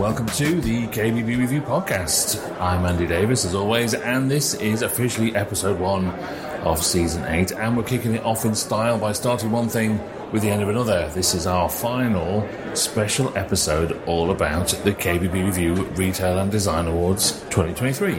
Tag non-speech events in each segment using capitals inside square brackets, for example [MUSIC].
Welcome to the KBB Review Podcast. I'm Andy Davies, as always, and this is officially episode one of season eight. And we're kicking it off in style by starting one thing with the end of another. This is our final special episode all about the KBB Review Retail and Design Awards 2023.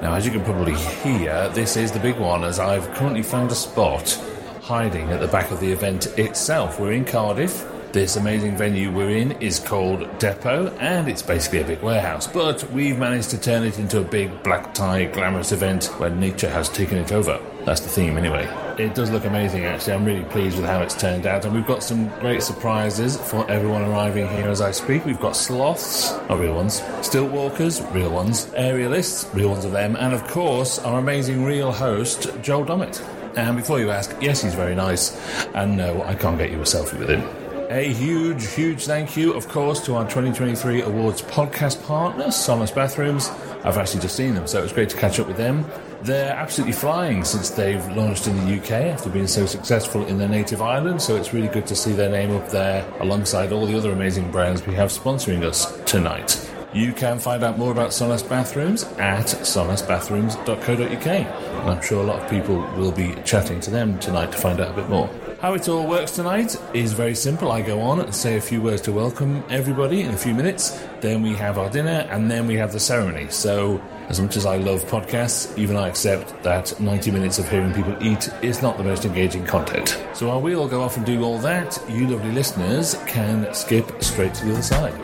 Now, as you can probably hear, this is the big one as I've currently found a spot hiding at the back of the event itself. We're in Cardiff. This amazing venue we're in is called Depot, and it's basically a big warehouse. But we've managed to turn it into a big black tie glamorous event where nature has taken it over. That's the theme, anyway. It does look amazing, actually. I'm really pleased with how it's turned out, and we've got some great surprises for everyone arriving here as I speak. We've got sloths, not real ones, stilt walkers, real ones, aerialists, real ones of them, and of course, our amazing real host, Joel Dommett. And before you ask, yes, he's very nice, and no, I can't get you a selfie with him. A huge, huge thank you, of course, to our 2023 Awards podcast partner, Sonas Bathrooms. I've actually just seen them, so it was great to catch up with them. They're absolutely flying since they've launched in the UK after being so successful in their native Ireland, so it's really good to see their name up there alongside all the other amazing brands we have sponsoring us tonight. You can find out more about Sonas Bathrooms at sonasbathrooms.co.uk. And I'm sure a lot of people will be chatting to them tonight to find out a bit more. How it all works tonight is very simple. I go on and say a few words to welcome everybody in a few minutes. Then we have our dinner and then we have the ceremony. So, as much as I love podcasts, even I accept that 90 minutes of hearing people eat is not the most engaging content. So, while we all go off and do all that, you lovely listeners can skip straight to the other side.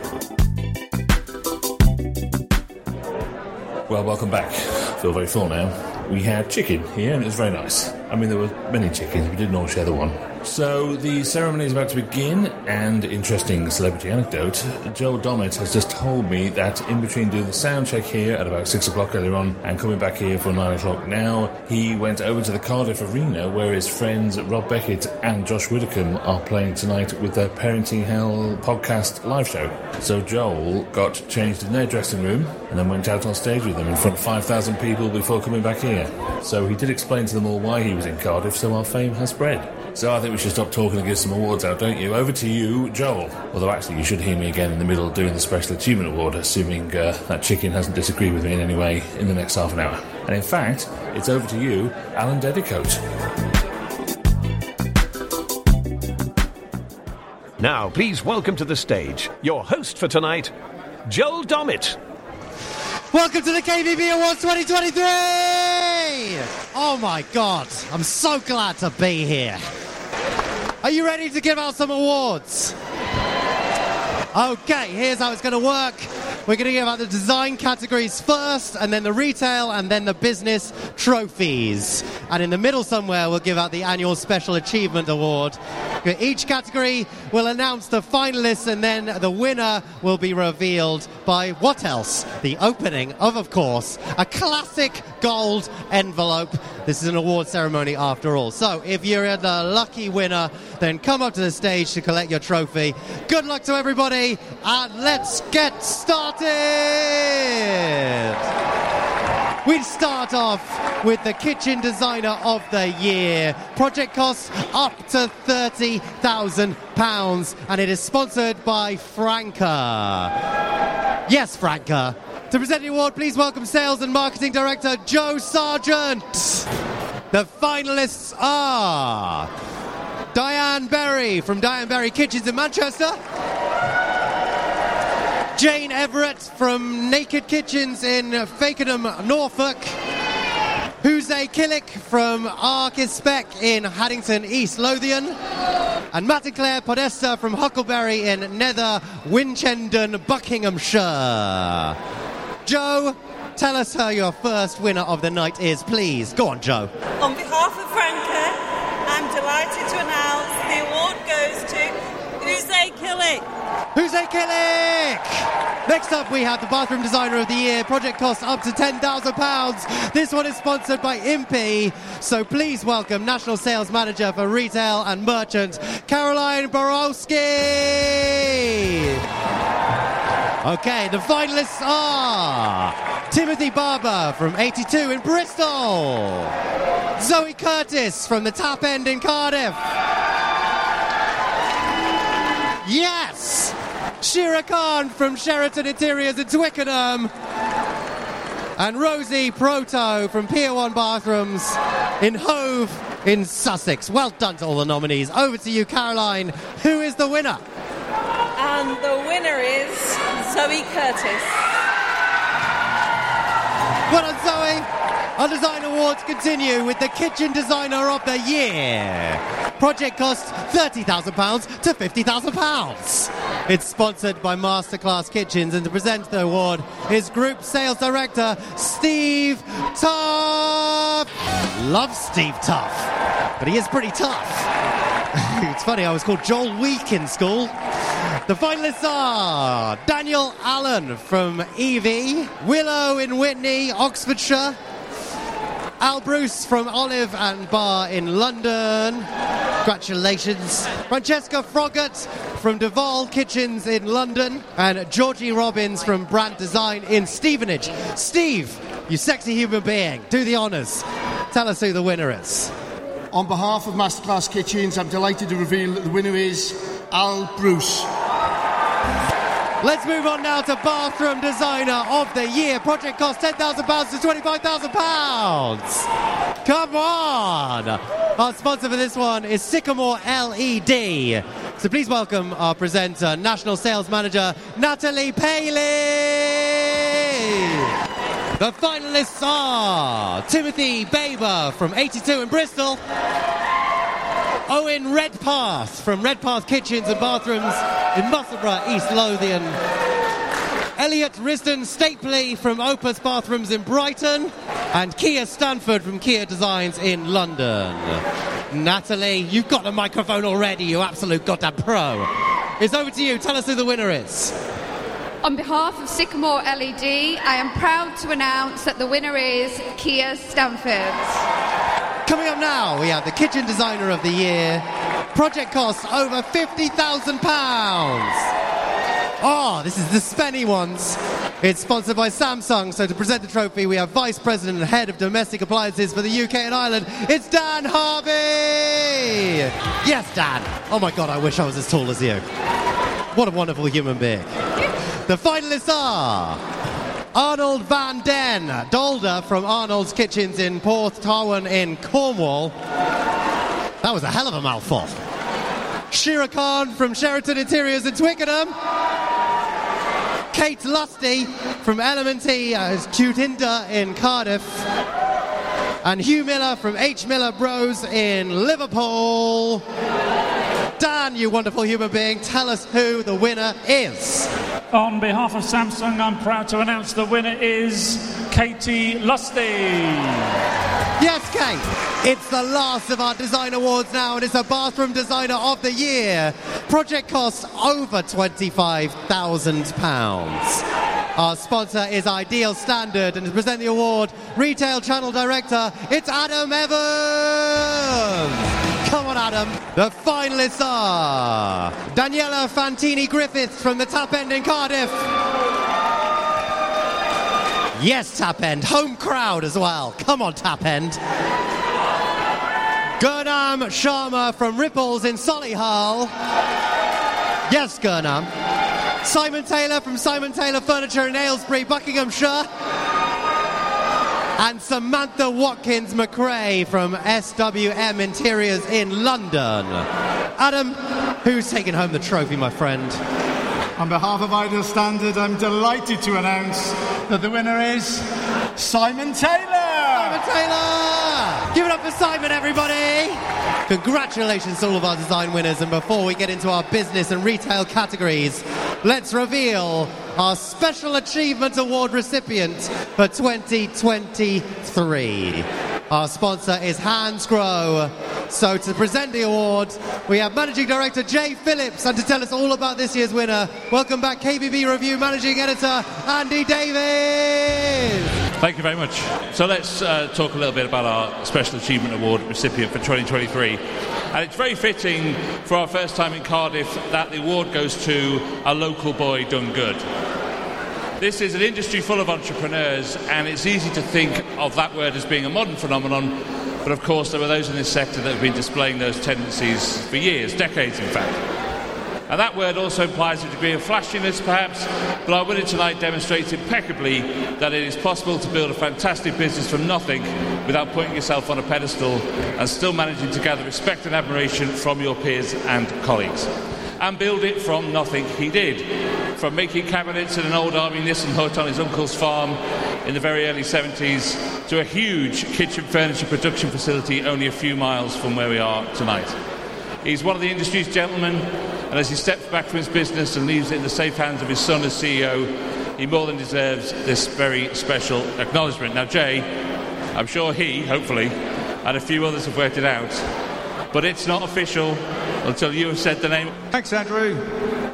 Well, welcome back. Feel very full now. We had chicken here, and it was very nice. I mean, there were many chickens. We didn't all share the one. So the ceremony is about to begin, and interesting celebrity anecdote: Joel Dommett has just told me that in between doing the sound check here at about six o'clock earlier on and coming back here for nine o'clock now, he went over to the Cardiff Arena where his friends Rob Beckett and Josh Widdicombe are playing tonight with their Parenting Hell podcast live show. So Joel got changed in their dressing room and then went out on stage with them in front of five thousand people before coming back here. So he did explain to them all why he was in Cardiff, so our fame has spread. So I think we should stop talking and give some awards out, don't you? Over to you, Joel. Although actually, you should hear me again in the middle doing the Special Achievement Award, assuming uh, that chicken hasn't disagreed with me in any way in the next half an hour. And in fact, it's over to you, Alan Dedicoat. Now, please welcome to the stage your host for tonight, Joel Dommett. Welcome to the KBB Awards 2023! Oh my god, I'm so glad to be here. Are you ready to give out some awards? Okay, here's how it's going to work. We're going to give out the design categories first, and then the retail, and then the business trophies. And in the middle somewhere, we'll give out the annual Special Achievement Award. Each category, we'll announce the finalists, and then the winner will be revealed by what else? The opening of, of course, a classic gold envelope. This is an award ceremony after all. So if you're the lucky winner, then come up to the stage to collect your trophy. Good luck to everybody, and let's get started. We start off with the kitchen designer of the year. Project costs up to £30,000 and it is sponsored by Franke. Yes, Franke. To present the award, please welcome Sales and Marketing Director Joe Sargent. The finalists are Diane Berry from Diane Berry Kitchens in Manchester. Jane Everett from Naked Kitchens in Fakenham, Norfolk. Jose Killick from Arkispec in Haddington, East Lothian. And Matt and Claire Podesta from Huckleberry in Nether Winchendon, Buckinghamshire. Joe, tell us how your first winner of the night is, please. Go on, Joe. On behalf of Franke, I'm delighted to announce the award goes to Jose Killick. Jose Killick! Next up, we have the Bathroom Designer of the Year. Project costs up to £10,000. This one is sponsored by Impey. So please welcome National Sales Manager for Retail and Merchant, Caroline Borowski. Okay, the finalists are Timothy Barber from 82 in Bristol, Zoe Curtis from the Tap End in Cardiff. Yes! Shira Khan from Sheraton Interiors in Twickenham. And Rosie Proto from Pier 1 Bathrooms in Hove in Sussex. Well done to all the nominees. Over to you, Caroline. Who is the winner? And the winner is Zoe Curtis. Well done, Zoe. Our design awards continue with the Kitchen Designer of the Year. Project costs £30,000 to £50,000. It's sponsored by Masterclass Kitchens, and to present the award is Group Sales Director Steve Tough. Love Steve Tough, but he is pretty tough. [LAUGHS] it's funny, I was called Joel Week in school. The finalists are Daniel Allen from EV, Willow in Witney, Oxfordshire, Al Bruce from Olive and Barr in London. Congratulations. Francesca Froggatt from deVOL Kitchens in London. And Georgie Robbins from Brand Design in Stevenage. Steve, you sexy human being, do the honours. Tell us who the winner is. On behalf of Masterclass Kitchens, I'm delighted to reveal that the winner is Al Bruce. Let's move on now to Bathroom Designer of the Year. Project cost £10,000 to £25,000. Come on! Our sponsor for this one is Sycamore LED. So please welcome our presenter, National Sales Manager Natalie Paley. The finalists are Timothy Baber from 82 in Bristol. Owen Redpath from Redpath Kitchens and Bathrooms in Musselburgh, East Lothian. Elliot Risden Stapley from Opus Bathrooms in Brighton. And Kia Stanford from Kia Designs in London. Natalie, you've got the microphone already, you absolute goddamn pro. It's over to you. Tell us who the winner is. On behalf of Sycamore LED, I am proud to announce that the winner is Kia Stanford. Coming up now, we have the Kitchen Designer of the Year. Project costs over £50,000. Oh, ah, this is the spenny ones. It's sponsored by Samsung. So to present the trophy, we have Vice President and Head of Domestic Appliances for the UK and Ireland. It's Dan Harvey. Yes, Dan. Oh my God, I wish I was as tall as you. What a wonderful human being. The finalists are Arnold Van Den, Dolder from Arnold's Kitchens in Porthtowan in Cornwall. That was a hell of a mouthful. Shira Khan from Sheraton Interiors in Twickenham. Kate Lusty from Elementy uh, Tutinda in Cardiff. And Hugh Miller from H. Miller Bros in Liverpool. Dan, you wonderful human being, tell us who the winner is. On behalf of Samsung, I'm proud to announce the winner is Katie Lusty. Yes, Kate. It's the last of our design awards now, and it's a bathroom designer of the year. Project costs over £25,000. Our sponsor is Ideal Standard, and to present the award, Retail Channel Director, it's Adam Evans. Come on, Adam. The finalists are Daniela Fantini Griffiths from the Tap End in Cardiff. Yes, Tap End. Home crowd as well. Come on, Tap End. Gurnam Sharma from Ripples in Solihull. Yes, Gurnam. Simon Taylor from Simon Taylor Furniture in Aylesbury, Buckinghamshire and Samantha Watkins McRae from SWM Interiors in London. Adam, who's taking home the trophy, my friend? On behalf of Ideal Standard, I'm delighted to announce that the winner is Simon Taylor. Simon Taylor! Give it up for Simon, everybody! Congratulations to all of our design winners, and before we get into our business and retail categories, let's reveal our Special Achievement Award recipient for 2023. Our sponsor is Hansgrohe. So to present the award, we have Managing Director Jay Phillips, and to tell us all about this year's winner, welcome back KBB Review Managing Editor Andy Davies. Thank you very much. So let's uh, talk a little bit about our Special Achievement Award recipient for 2023. And it's very fitting for our first time in Cardiff that the award goes to a local boy done good. This is an industry full of entrepreneurs, and it's easy to think of that word as being a modern phenomenon, but of course, there are those in this sector that have been displaying those tendencies for years, decades in fact. And that word also implies a degree of flashiness, perhaps, but our winner tonight demonstrates impeccably that it is possible to build a fantastic business from nothing without putting yourself on a pedestal and still managing to gather respect and admiration from your peers and colleagues. And build it from nothing he did. From making cabinets in an old army Nissen hut on his uncle's farm in the very early 70s to a huge kitchen furniture production facility only a few miles from where we are tonight. He's one of the industry's gentlemen, and as he steps back from his business and leaves it in the safe hands of his son as CEO, he more than deserves this very special acknowledgement. Now, Jay, I'm sure he, hopefully, and a few others have worked it out, but it's not official until you have said the name. Thanks, Andrew.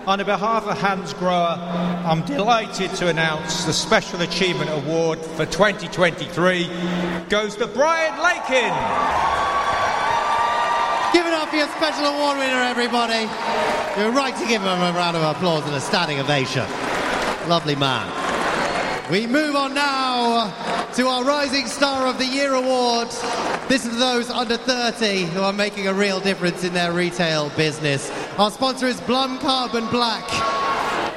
On behalf of Hansgrohe, I'm delighted to announce the Special Achievement Award for 2023 goes to Brian Lakin. Give it up for your special award winner, everybody. You're right to give him a round of applause and a standing ovation. Lovely man. We move on now to our Rising Star of the Year award. This is those under 30 who are making a real difference in their retail business. Our sponsor is Blum Carbon Black.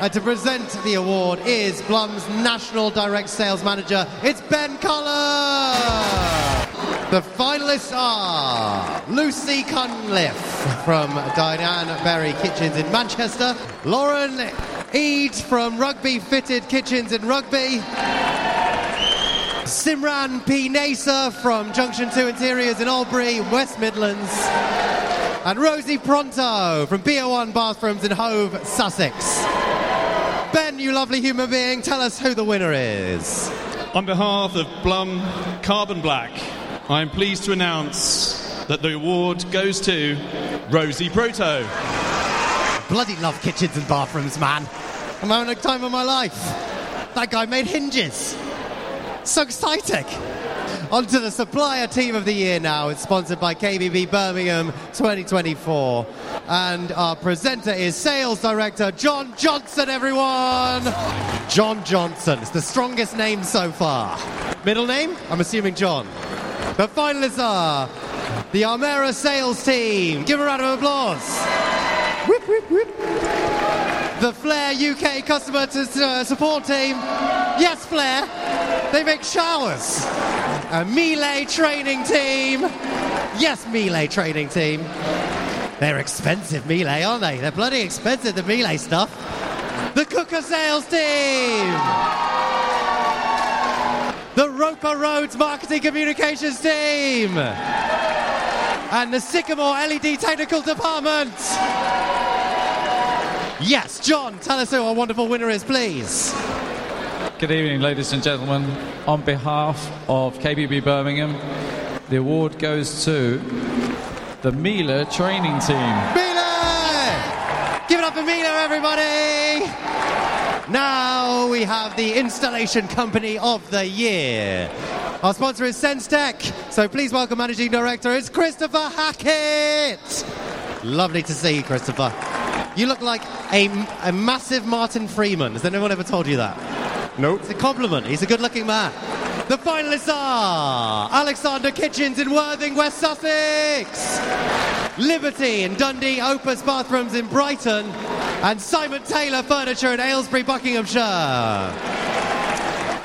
And to present the award is Blum's National Direct Sales Manager. It's Ben Collar. The Lucy Cunliffe from Diane Berry Kitchens in Manchester, Lauren Eade from Rugby Fitted Kitchens in Rugby, Simran P. Nasa from Junction 2 Interiors in Albury, West Midlands, and Rosie Pronto from BO1 Bathrooms in Hove, Sussex. Ben, you lovely human being, tell us who the winner is. On behalf of Blum Carbon Black, I am pleased to announce that the award goes to Rosie Proto. Bloody love kitchens and bathrooms, man. I'm having a time of my life. That guy made hinges. So exciting. On to the supplier team of the year now. It's sponsored by KBB Birmingham 2024. And our presenter is sales director John Johnson, everyone. John Johnson. It's the strongest name so far. Middle name? I'm assuming John. The finalists are the Armera sales team. Give a round of applause. Whoop, whoop, whoop. The Flair UK customer to, uh, support team. Yes, Flair. They make showers. A Miele training team. Yes, Miele training team. They're expensive, Miele, aren't they? They're bloody expensive, the Miele stuff. The Quooker sales team. The Roper Rhodes marketing communications team. And the Sycamore LED technical department. Yes, John, tell us who our wonderful winner is, please. Good evening, ladies and gentlemen. On behalf of KBB Birmingham, the award goes to the Miele training team. Miele! Give it up for Miele, everybody! Now we have the Installation Company of the Year. Our sponsor is SenseTech, so please welcome Managing Director, it's Christopher Hackett! Lovely to see you, Christopher. You look like a, a massive Martin Freeman. Has anyone ever told you that? No. It's a compliment. He's a good looking man. The finalists are Alexander Kitchens in Worthing, West Sussex, Liberty in Dundee, Opus Bathrooms in Brighton, and Simon Taylor Furniture in Aylesbury, Buckinghamshire.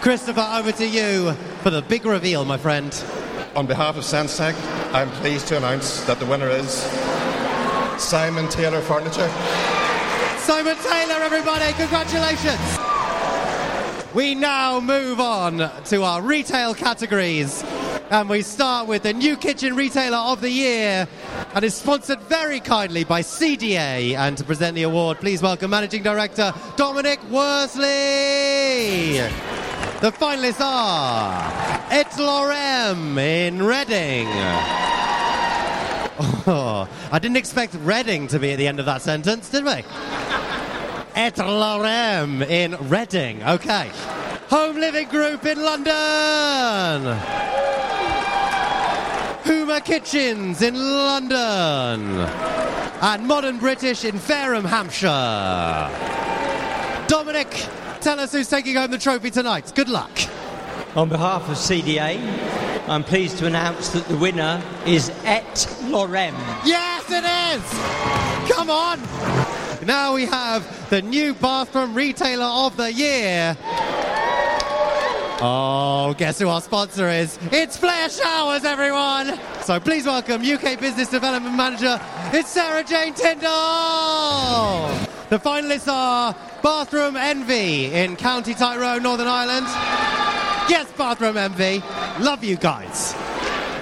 Christopher, over to you for the big reveal, my friend. On behalf of SenseTech, I'm pleased to announce that the winner is Simon Taylor Furniture. Simon Taylor, everybody, congratulations. We now move on to our retail categories. And we start with the New Kitchen Retailer of the Year and is sponsored very kindly by CDA. And to present the award, please welcome Managing Director Dominic Worsley. The finalists are Et Lorem in Reading. Oh, I didn't expect Reading to be at the end of that sentence, did we? Et Lorem in Reading. Okay. Home Living Group in London. Huma Kitchens in London. And Modern British in Fareham, Hampshire. Dominic, tell us who's taking home the trophy tonight. Good luck. On behalf of CDA, I'm pleased to announce that the winner is Et Lorem. Yes, it is! Come on! Now we have the new bathroom retailer of the year. Oh, guess who our sponsor is? It's Flair Showers, everyone! So please welcome UK Business Development Manager, it's Sarah Jane Tyndall! The finalists are Bathroom Envy in County Tyrone, Northern Ireland. Yes, Bathroom Envy. Love you guys.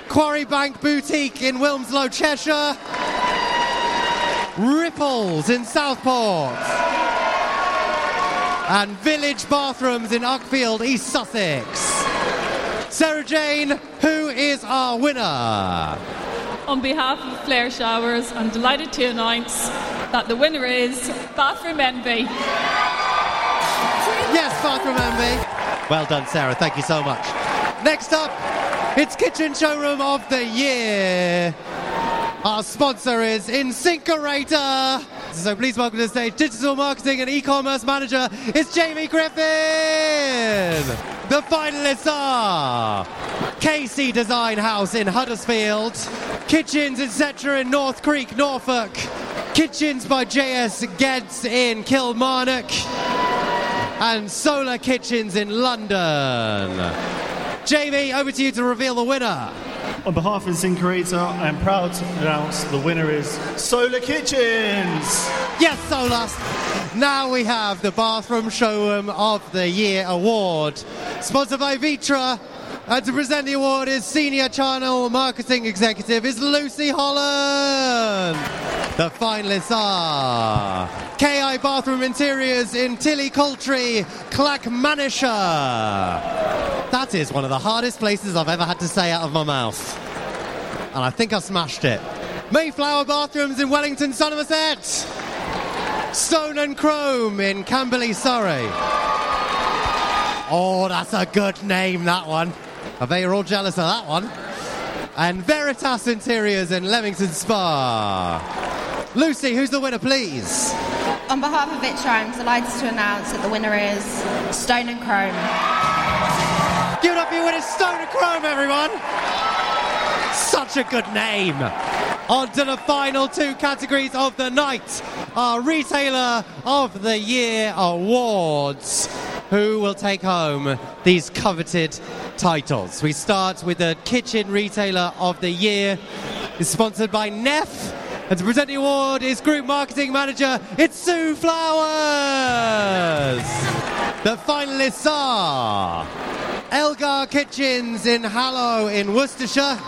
Quarry Bank Boutique in Wilmslow, Cheshire. Ripples in Southport. And Village Bathrooms in Uckfield, East Sussex. Sarah Jane, who is our winner? On behalf of Flair Showers, I'm delighted to announce that the winner is Bathroom Envy. Yes, Bathroom Envy. Well done, Sarah. Thank you so much. Next up, it's Kitchen Showroom of the Year. Our sponsor is InSinkErator. So please welcome to the stage Digital Marketing and E-Commerce Manager, it's Jamie Griffin. The finalists are KC Design House in Huddersfield, Kitchens Etc. in North Creake, Norfolk, Kitchens by JS Geddes in Kilmarnock, and Solar Kitchens in London. Jamie, over to you to reveal the winner. On behalf of InSinkErator, I am proud to announce the winner is Solar Kitchens. Yes, Solar. Now we have the Bathroom Showroom of the Year award, sponsored by Vitra. And to present the award is Senior Channel Marketing Executive is Lucy Holland. The finalists are KI Bathroom Interiors in Tilly Coultry, Clackmannanshire. That is one of the hardest places I've ever had to say out of my mouth. And I think I smashed it. Mayflower Bathrooms in Wellington, Somerset. Stone and Chrome in Camberley, Surrey. Oh, that's a good name, that one. I bet you're all jealous of that one. And Veritas Interiors in Leamington Spa. Lucy, who's the winner, please? On behalf of Vitra, I'm delighted to announce that the winner is Stone and Chrome. Your winner, Stone Chrome, everyone! Such a good name. On to the final two categories of the night. Our Retailer of the Year awards. Who will take home these coveted titles? We start with the Kitchen Retailer of the Year. It's sponsored by Neff. And to present the award is Group Marketing Manager, it's Sue Flowers. The finalists are Elgar Kitchens in Hallow in Worcestershire.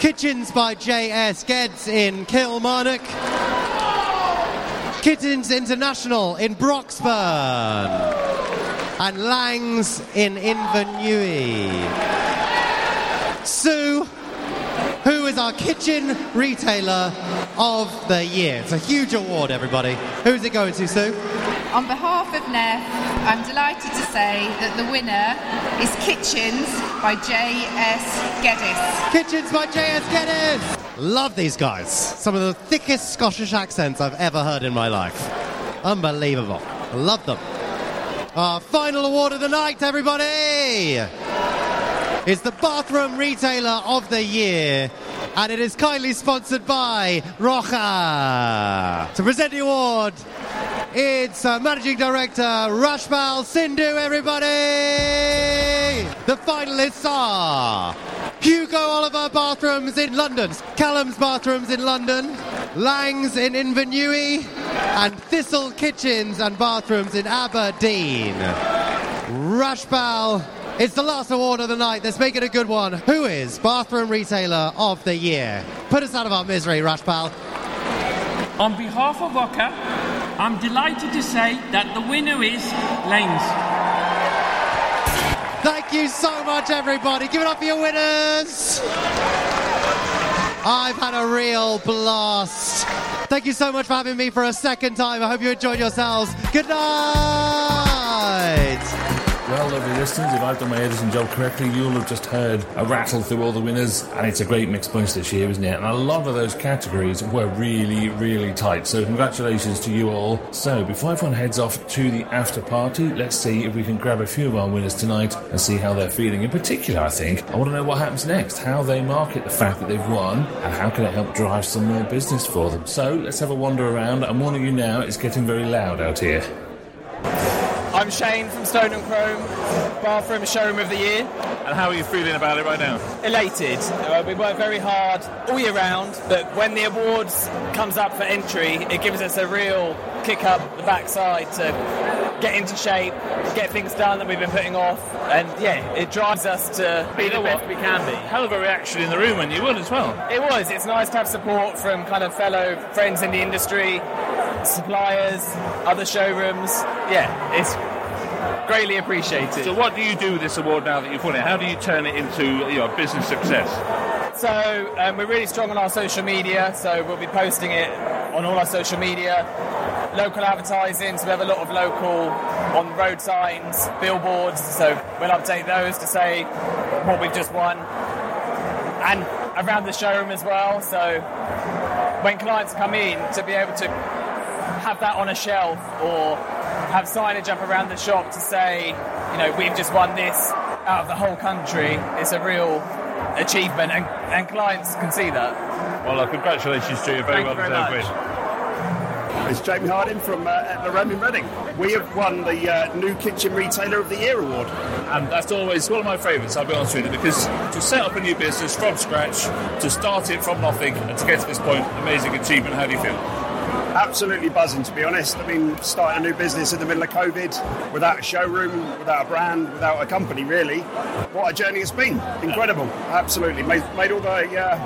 Kitchens by J.S. Geddes in Kilmarnock. Kitchens International in Broxburn. And Langs in Inverurie. Sue, who is our kitchen retailer of the year. It's a huge award, everybody. Who's it going to, Sue? On behalf of Neff, I'm delighted to say that the winner is Kitchens by J.S. Geddes. Kitchens by J.S. Geddes. Love these guys. Some of the thickest Scottish accents I've ever heard in my life. Unbelievable. Love them. Our final award of the night, everybody, is the Bathroom Retailer of the Year. And it is kindly sponsored by Roca. To present the award, it's uh, Managing Director Rashbal Sindhu, everybody! The finalists are Hugo Oliver Bathrooms in London, Callum's Bathrooms in London, Lang's in Inverurie, and Thistle Kitchens and Bathrooms in Aberdeen. Rashbal, it's the last award of the night. Let's make it a good one. Who is Bathroom Retailer of the Year? Put us out of our misery, Rashbal. On behalf of Oka, I'm delighted to say that the winner is Lanes. Thank you so much, everybody. Give it up for your winners. I've had a real blast. Thank you so much for having me for a second time. I hope you enjoyed yourselves. Good night. Well, lovely listeners, if I've done my editing job correctly, you'll have just heard a rattle through all the winners, and it's a great mixed bunch this year, isn't it? And a lot of those categories were really, really tight. So, congratulations to you all. So, before everyone heads off to the after party, let's see if we can grab a few of our winners tonight and see how they're feeling. In particular, I think, I want to know what happens next, how they market the fact that they've won, and how can it help drive some more business for them. So, let's have a wander around. I'm warning you now, it's getting very loud out here. I'm Shane from Stone and Chrome, bathroom showroom of the year. And how are you feeling about it right now? Elated. Uh, we work very hard all year round, but when the awards comes up for entry, it gives us a real kick up the backside to get into shape, get things done that we've been putting off, and yeah, it drives us to be You know the best we can be. Hell of a reaction in the room when you won as well. It was. It's nice to have support from kind of fellow friends in the industry, suppliers, other showrooms. Yeah, it's greatly appreciated. So, what do you do with this award now that you've won it? How do you turn it into you know, business success? So um, we're really strong on our social media, so we'll be posting it on all our social media. Local advertising, so we have a lot of local on road signs, billboards, so we'll update those to say what we've just won. And around the showroom as well, so when clients come in to be able to have that on a shelf or have signage up around the shop to say, you know, we've just won this out of the whole country, it's a real achievement and, and clients can see that. Well, uh, congratulations to you. Very Thank well deserved win. It's Jamie Harding from uh, at Lorraine in Reading. We have won the uh, New Kitchen Retailer of the Year award. And that's always one of my favourites, I'll be honest with you, because to set up a new business from scratch, to start it from nothing, and to get to this point, amazing achievement. How do you feel? Absolutely buzzing, to be honest. I mean, starting a new business in the middle of COVID, without a showroom, without a brand, without a company, really. What a journey it's been. Incredible. Absolutely. Made, made all the uh,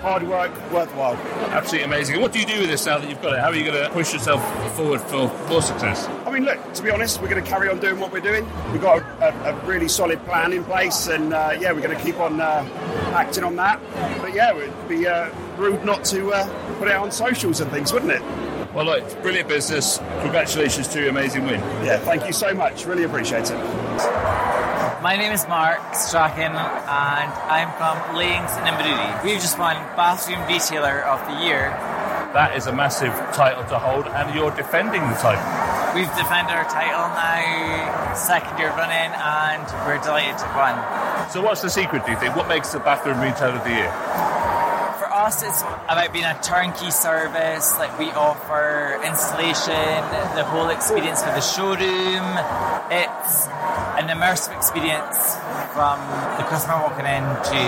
hard work worthwhile. Absolutely amazing. And what do you do with this now that you've got it? How are you going to push yourself forward for more success? I mean, look, to be honest, we're going to carry on doing what we're doing. We've got a, a, a really solid plan in place, and uh, yeah, we're going to keep on uh, acting on that. But yeah, it would be uh, rude not to uh, put it on socials and things, wouldn't it? Well, look, brilliant business. Congratulations to your amazing win. Yeah, thank you so much. Really appreciate it. My name is Mark Strachan and I'm from Lanes in Inverurie. We've just won Bathroom Retailer of the Year. That is a massive title to hold, and you're defending the title. We've defended our title now, second year running, and we're delighted to win. So, what's the secret, do you think? What makes the bathroom retailer of the year? Us, it's about being a turnkey service. Like we offer installation, the whole experience for the showroom. It's an immersive experience from the customer walking in to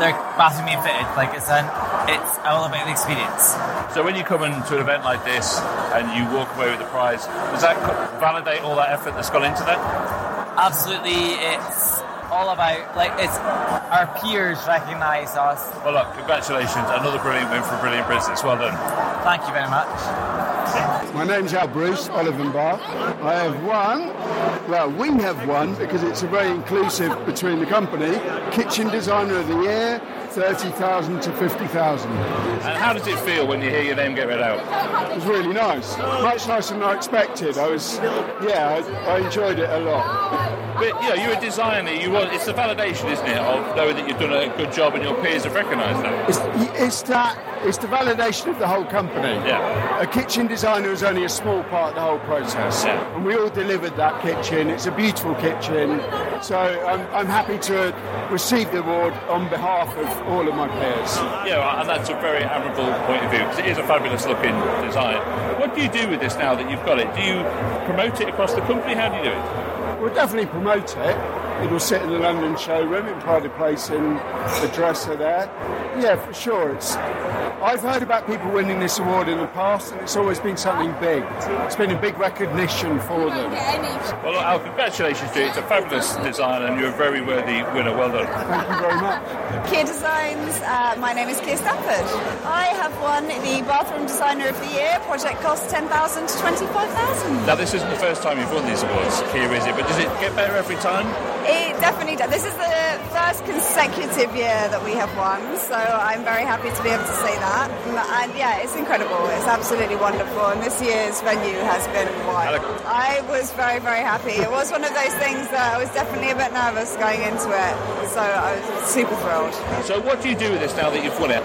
their bathroom being fitted. Like it's an, it's all about the experience. So, when you come into an event like this and you walk away with the prize, does that validate all that effort that's gone into that? Absolutely, it's all about like it's our peers recognise us. Well, look, congratulations. Another brilliant win for a brilliant business. Well done. Thank you very much. My name's Al Bruce, Oliver Bar. I have won, well, we have won because it's a very inclusive between the company, Kitchen Designer of the Year, 30,000 to 50,000. And how does it feel when you hear your name get read out? It was really nice, much nicer than I expected. I was, yeah, I, I enjoyed it a lot. But you know, you're a designer. You want it's the validation, isn't it, of knowing that you've done a good job and your peers have recognised that. It's, it's that, it's the validation of the whole company. Yeah. A kitchen designer is only a small part of the whole process. Yeah. And we all delivered that kitchen. It's a beautiful kitchen. So I'm, I'm happy to receive the award on behalf of all of my peers. Yeah, and that's a very admirable point of view because it is a fabulous looking design. What do you do with this now that you've got it? Do you promote it across the company? How do you do it? We'll definitely promote it. It'll sit in the London showroom in pride place in the dresser there. Yeah, for sure. It's. I've heard about people winning this award in the past, and it's always been something big. It's been a big recognition for them. Well, look, Al, congratulations to you. It's a fabulous design and you're a very worthy winner. Well done. Thank you very much. Kia Designs, uh, my name is Kia Stafford. I have won the Bathroom Designer of the Year. Project cost 10000 to 25000 Now, this isn't the first time you've won these awards is it? But does it get better every time? It definitely does. This is the first consecutive year that we have won, so I'm very happy to be able to say that. And yeah, it's incredible. It's absolutely wonderful. And this year's venue has been wild. I was very, very happy. It was one of those things that I was definitely a bit nervous going into it. So I was super thrilled. So, what do you do with this now that you've won it?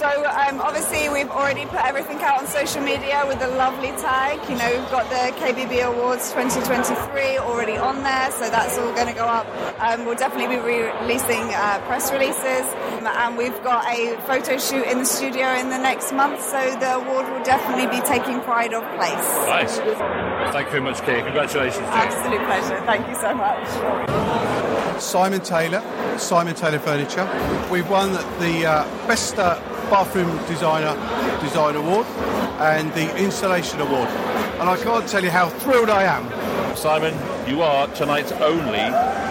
So um, obviously we've already put everything out on social media with a lovely tag. You know, we've got the KBB Awards 2023 already on there, so that's all going to go up. Um, we'll definitely be releasing uh, press releases, um, and we've got a photo shoot in the studio in the next month, so the award will definitely be taking pride of place. Nice. Thank you very much, Kay. Congratulations. Jay. Absolute pleasure. Thank you so much. Simon Taylor, Simon Taylor Furniture. We've won the uh, Best uh, Bathroom Designer Design Award and the Installation Award. And I can't tell you how thrilled I am. Simon, you are tonight's only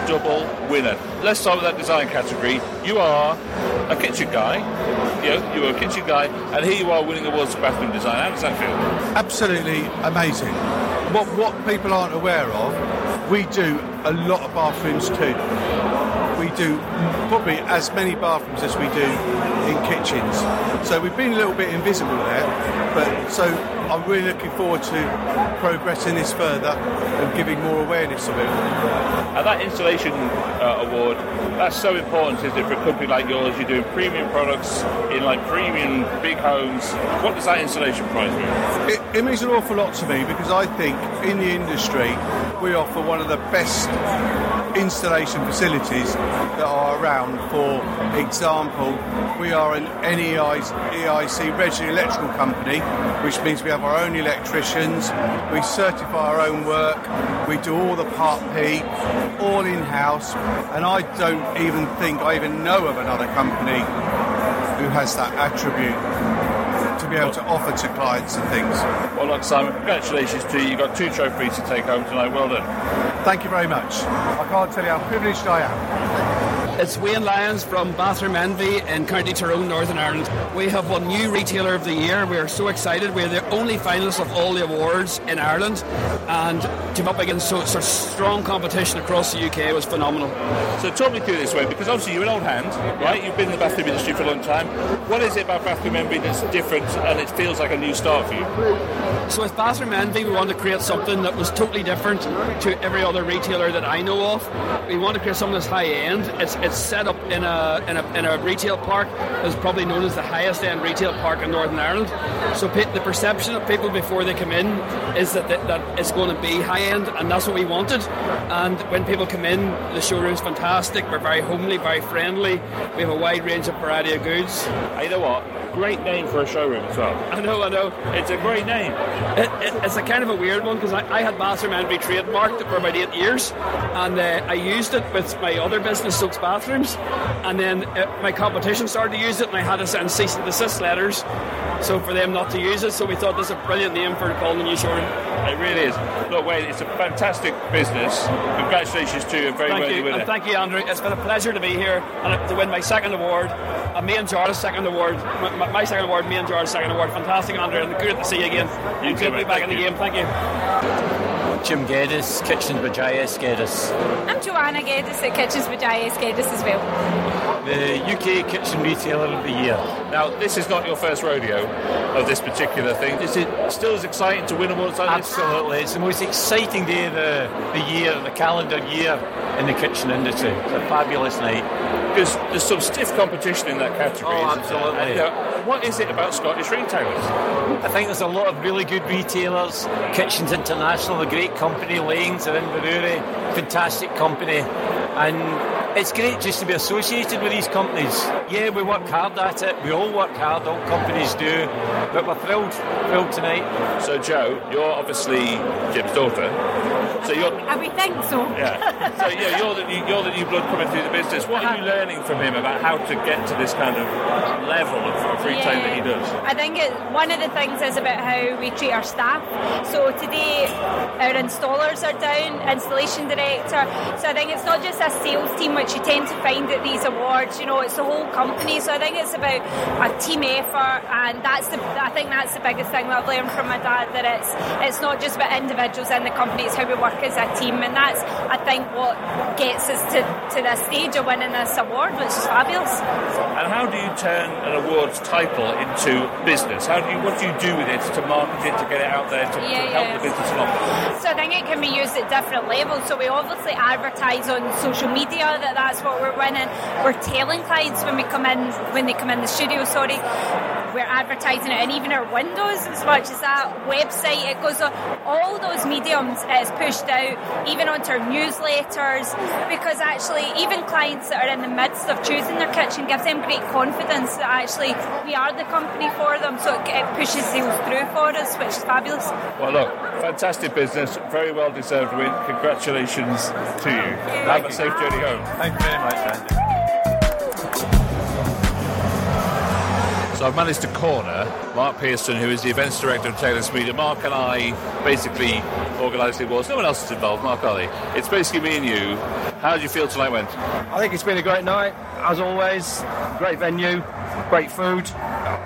double winner. Let's start with that design category. You are a kitchen guy. You know, you are a kitchen guy, and here you are winning the awards for bathroom design. How does that feel? Absolutely amazing. What, what people aren't aware of, we do a lot of bathrooms too. We do probably as many bathrooms as we do in kitchens. So we've been a little bit invisible there, but so I'm really looking forward to progressing this further and giving more awareness of it. And that installation uh, award, that's so important, isn't it, for a company like yours? You're doing premium products in like premium big homes. What does that installation prize mean? It, it means an awful lot to me because I think in the industry we offer one of the best installation facilities that are around. For example, we are an NICEIC registered electrical company, which means we have our own electricians, we certify our own work, we do all the Part P, all in house, and I don't even think I even know of another company who has that attribute to be able to offer to clients and things. Well, look, Simon, congratulations to you. You've got two trophies to take home tonight. Well done. Thank you very much. I can't tell you how privileged I am. It's Wayne Lyons from Bathroom Envy in County Tyrone, Northern Ireland. We have won New Retailer of the Year. We are so excited. We're the only finalists of all the awards in Ireland, and to come up against so, such strong competition across the UK was phenomenal. So talk me through this way, because obviously you're an old hand, right? You've been in the bathroom industry for a long time. What is it about Bathroom Envy that's different and it feels like a new start for you? So with Bathroom Envy, we wanted to create something that was totally different to every other retailer that I know of. We wanted to create something that's high end. It's, it's set up in a, in a in a retail park that's probably known as the highest end retail park in Northern Ireland. So pe- the perception of people before they come in is that, that that it's going to be high end, and that's what we wanted. And when people come in, the showroom's fantastic. We're very homely, very friendly. We have a wide range of variety of goods. Know what? Great name for a showroom as well. I know, I know. It's a great name. It, it, it's a kind of a weird one because I, I had Bathroom Envy trademarked for about eight years, and uh, I used it with my other business, Soaks Bathrooms, and then uh, my competition started to use it, and I had to send cease and desist letters, so for them not to use it. So we thought this is a brilliant name for calling the new showroom. It really is. Look, Wayne, it's a fantastic business. Congratulations to you. Very thank worthy you, winner. and thank you, Andrew. It's been a pleasure to be here and to win my second award. And me and Jarla's second award, my, my second award, me and Jarla's second award. Fantastic, Andrew, and good to see you again. You And too, good to be mate. back Thank in the you. game. Thank you. Jim Geddes, Kitchens by JS Geddes. I'm Joanna Geddes at Kitchens with JS Geddes as well. The UK Kitchen Retailer of the Year. Now, this is not your first rodeo of this particular thing. Is it still as exciting to win awards like this? Absolutely. It's the most exciting day of the, the year, the calendar year in the kitchen industry. It's a fabulous night. Because there's some stiff competition in that category. Oh, isn't there? absolutely. What is it about Scottish retailers? I think there's a lot of really good retailers. Kitchens International, a great company. Lanes are in Inverurie, fantastic company. And it's great just to be associated with these companies. Yeah, we work hard at it. We all work hard. All companies do. But we're thrilled, thrilled tonight. So, Joe, you're obviously Jim's daughter. So you're I would think so. yeah. So yeah, you're the new- you're the new blood coming through the business. What are you uh-huh. learning from him about how to get to this kind of level of, of time that he does? I think it, one of the things is about how we treat our staff. So today, our installers are down, installation director. So I think it's not just a sales team, which you tend to find at these awards. You know, it's the whole company. So I think it's about a team effort, and that's the. I think that's the biggest thing that I've learned from my dad. That it's it's not just about individuals in the company; it's how we work as a team, and that's I think what gets us to, to this stage of winning this award, which is fabulous. And how do you turn an awards title into business? How do you what do you do with it to market it, to get it out there, to, to help yeah. the business along? So I think it can be used at different levels. So we obviously advertise on social media that that's what we're winning. We're telling clients when we come in, when they come in the studio, sorry, we're advertising it and even our windows as much as that website. It goes on all those mediums. It's pushed out even onto our newsletters because actually even clients that are in the midst of choosing their kitchen gives them great confidence that actually we are the company for them. So it, it pushes sales through for us, which is fabulous. Well, look, fantastic business, very well deserved win. Congratulations to you. Have a safe journey home. Thank you very much, Andy. So I've managed to corner Mark Pearson, who is the events director of Taylist Media. Mark and I basically organised the awards. No one else is involved, Mark, are they? It's basically me and you. How did you feel tonight went? I think it's been a great night, as always. Great venue, great food.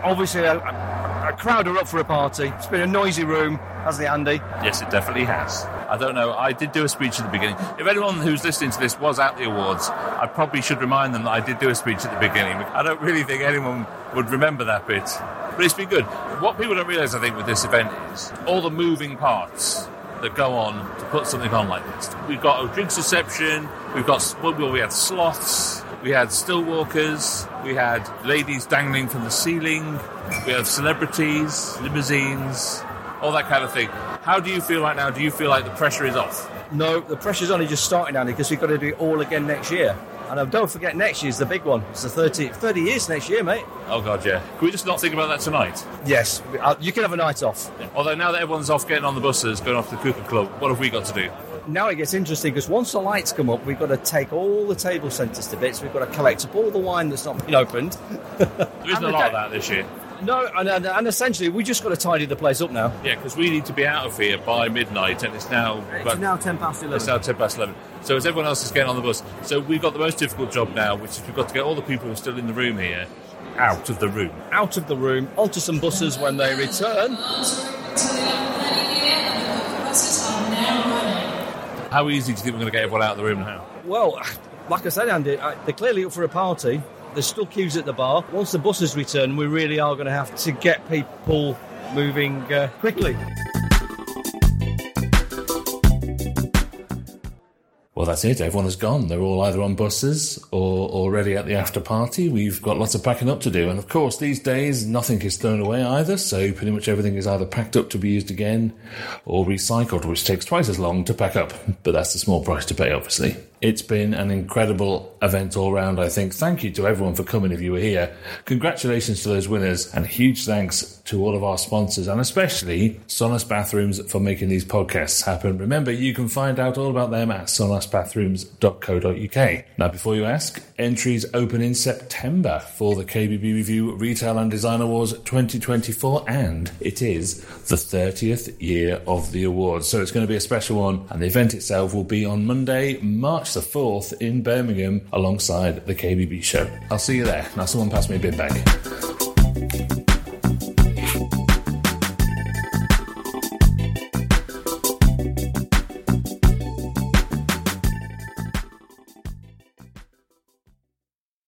Obviously, a, a crowd are up for a party. It's been a noisy room, hasn't it, Andy? Yes, it definitely has. I don't know. I did do a speech at the beginning. If anyone who's listening to this was at the awards, I probably should remind them that I did do a speech at the beginning. I don't really think anyone would remember that bit. But it's been good. What people don't realise, I think, with this event is all the moving parts that go on to put something on like this. We've got a drinks reception, we've got, well, we had sloths, we had still walkers, we had ladies dangling from the ceiling, we had celebrities, limousines, all that kind of thing. How do you feel right now? Do you feel like the pressure is off? No, the pressure's only just starting, Andy, because we've got to do it all again next year. And uh, don't forget, next year's the big one. It's the 30, 30 years next year, mate. Oh god, yeah. Can we just not think about that tonight? Yes, uh, you can have a night off. Although now that everyone's off getting on the buses, going off to the Cooper Club, what have we got to do? Now it gets interesting because once the lights come up, we've got to take all the table centres to bits. We've got to collect up all the wine that's not been opened. There isn't a lot of that this year. No, and, and, and essentially we just got to tidy the place up now. Yeah, because we need to be out of here by midnight, and it's now It's now ten past eleven. It's now ten past eleven. So as everyone else is getting on the bus, so we've got the most difficult job now, which is we've got to get all the people who are still in the room here out of the room. Out of the room, onto some buses when they return. How easy do you think we're going to get everyone out of the room now? Well, like I said, Andy, they're clearly up for a party. There's still queues at the bar. Once the buses return, we really are going to have to get people moving uh, quickly. Well, that's it. Everyone has gone. They're all either on buses or already at the after party. We've got lots of packing up to do. And of course, these days, nothing is thrown away either. So pretty much everything is either packed up to be used again or recycled, which takes twice as long to pack up. But that's a small price to pay, obviously. It's been an incredible event all round, I think. Thank you to everyone for coming if you were here. Congratulations to those winners and huge thanks to all of our sponsors and especially Sonas Bathrooms for making these podcasts happen. Remember, you can find out all about them at sonasbathrooms.co.uk. Now, before you ask, entries open in September for the KBB Review Retail and Design Awards 2024 and it is the 30th year of the awards. So it's going to be a special one and the event itself will be on Monday, the 4th in Birmingham alongside the KBB show. I'll see you there. Now, someone pass me a bin bag.